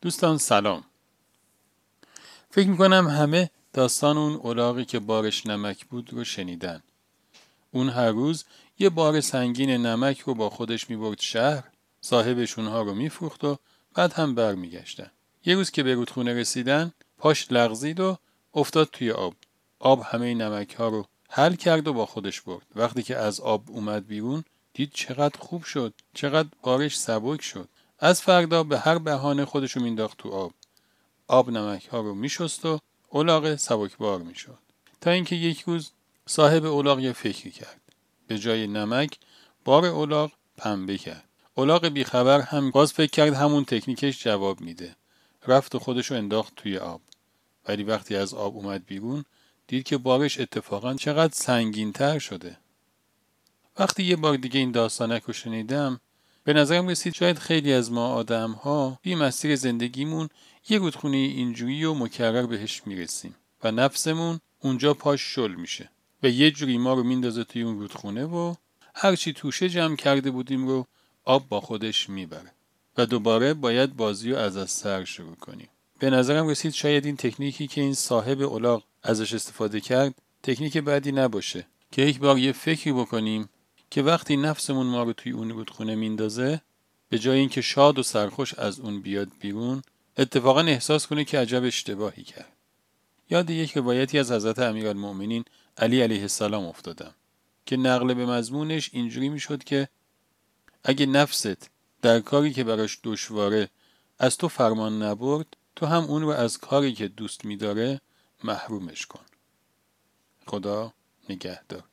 دوستان سلام. فکر می‌کنم همه داستان اون اولاغی که بارش نمک بود رو شنیدن. اون هر روز یه بار سنگین نمک رو با خودش می‌برد شهر صاحبش اونها رو میفروخت و بعد هم برمیگشتن. یه روز که به رودخونه رسیدن پاش لغزید و افتاد توی آب. آب همه نمک ها رو حل کرد و با خودش برد. وقتی که از آب اومد بیرون دید چقدر خوب شد چقدر بارش سبک شد. از فردا به هر بهانه خودشو مینداخت تو آب. آب نمک ها رو میشست و اولاغ سبکبار می‌شد. تا اینکه یک روز صاحب اولاغ یه فکری کرد. به جای نمک بار اولاغ پنبه کرد. اولاغ بیخبر هم باز فکر کرد همون تکنیکش جواب میده. رفت و خودشو انداخت توی آب. ولی وقتی از آب اومد بیرون دید که بارش اتفاقا چقدر سنگین تر شده. وقتی یه بار دیگه این داستانک رو شنیدم به نظرم رسید شاید خیلی از ما آدم ها بی مسیر زندگیمون یه رودخونه اینجوری و مکرر بهش می‌رسیم و نفسمون اونجا پاش شل میشه و یه جوری ما رو میندازه توی اون رودخونه و هرچی توشه جمع کرده بودیم رو آب با خودش می‌بره و دوباره باید بازی رو از از سر شروع کنیم. به نظرم رسید شاید این تکنیکی که این صاحب اولاغ ازش استفاده کرد تکنیک بعدی نباشه که یک بار یه فکری بکنیم که وقتی نفسمون ما رو توی اون رودخونه میندازه به جای اینکه شاد و سرخوش از اون بیاد بیرون اتفاقا احساس کنه که عجب اشتباهی کرد. یاد یک روایتی از حضرت امیرالمؤمنین علی علیه السلام افتادم که نقل به مضمونش اینجوری می‌شد که اگه نفست در کاری که براش دشواره از تو فرمان نبرد تو هم اون رو از کاری که دوست میداره محرومش کن. خدا نگهدار.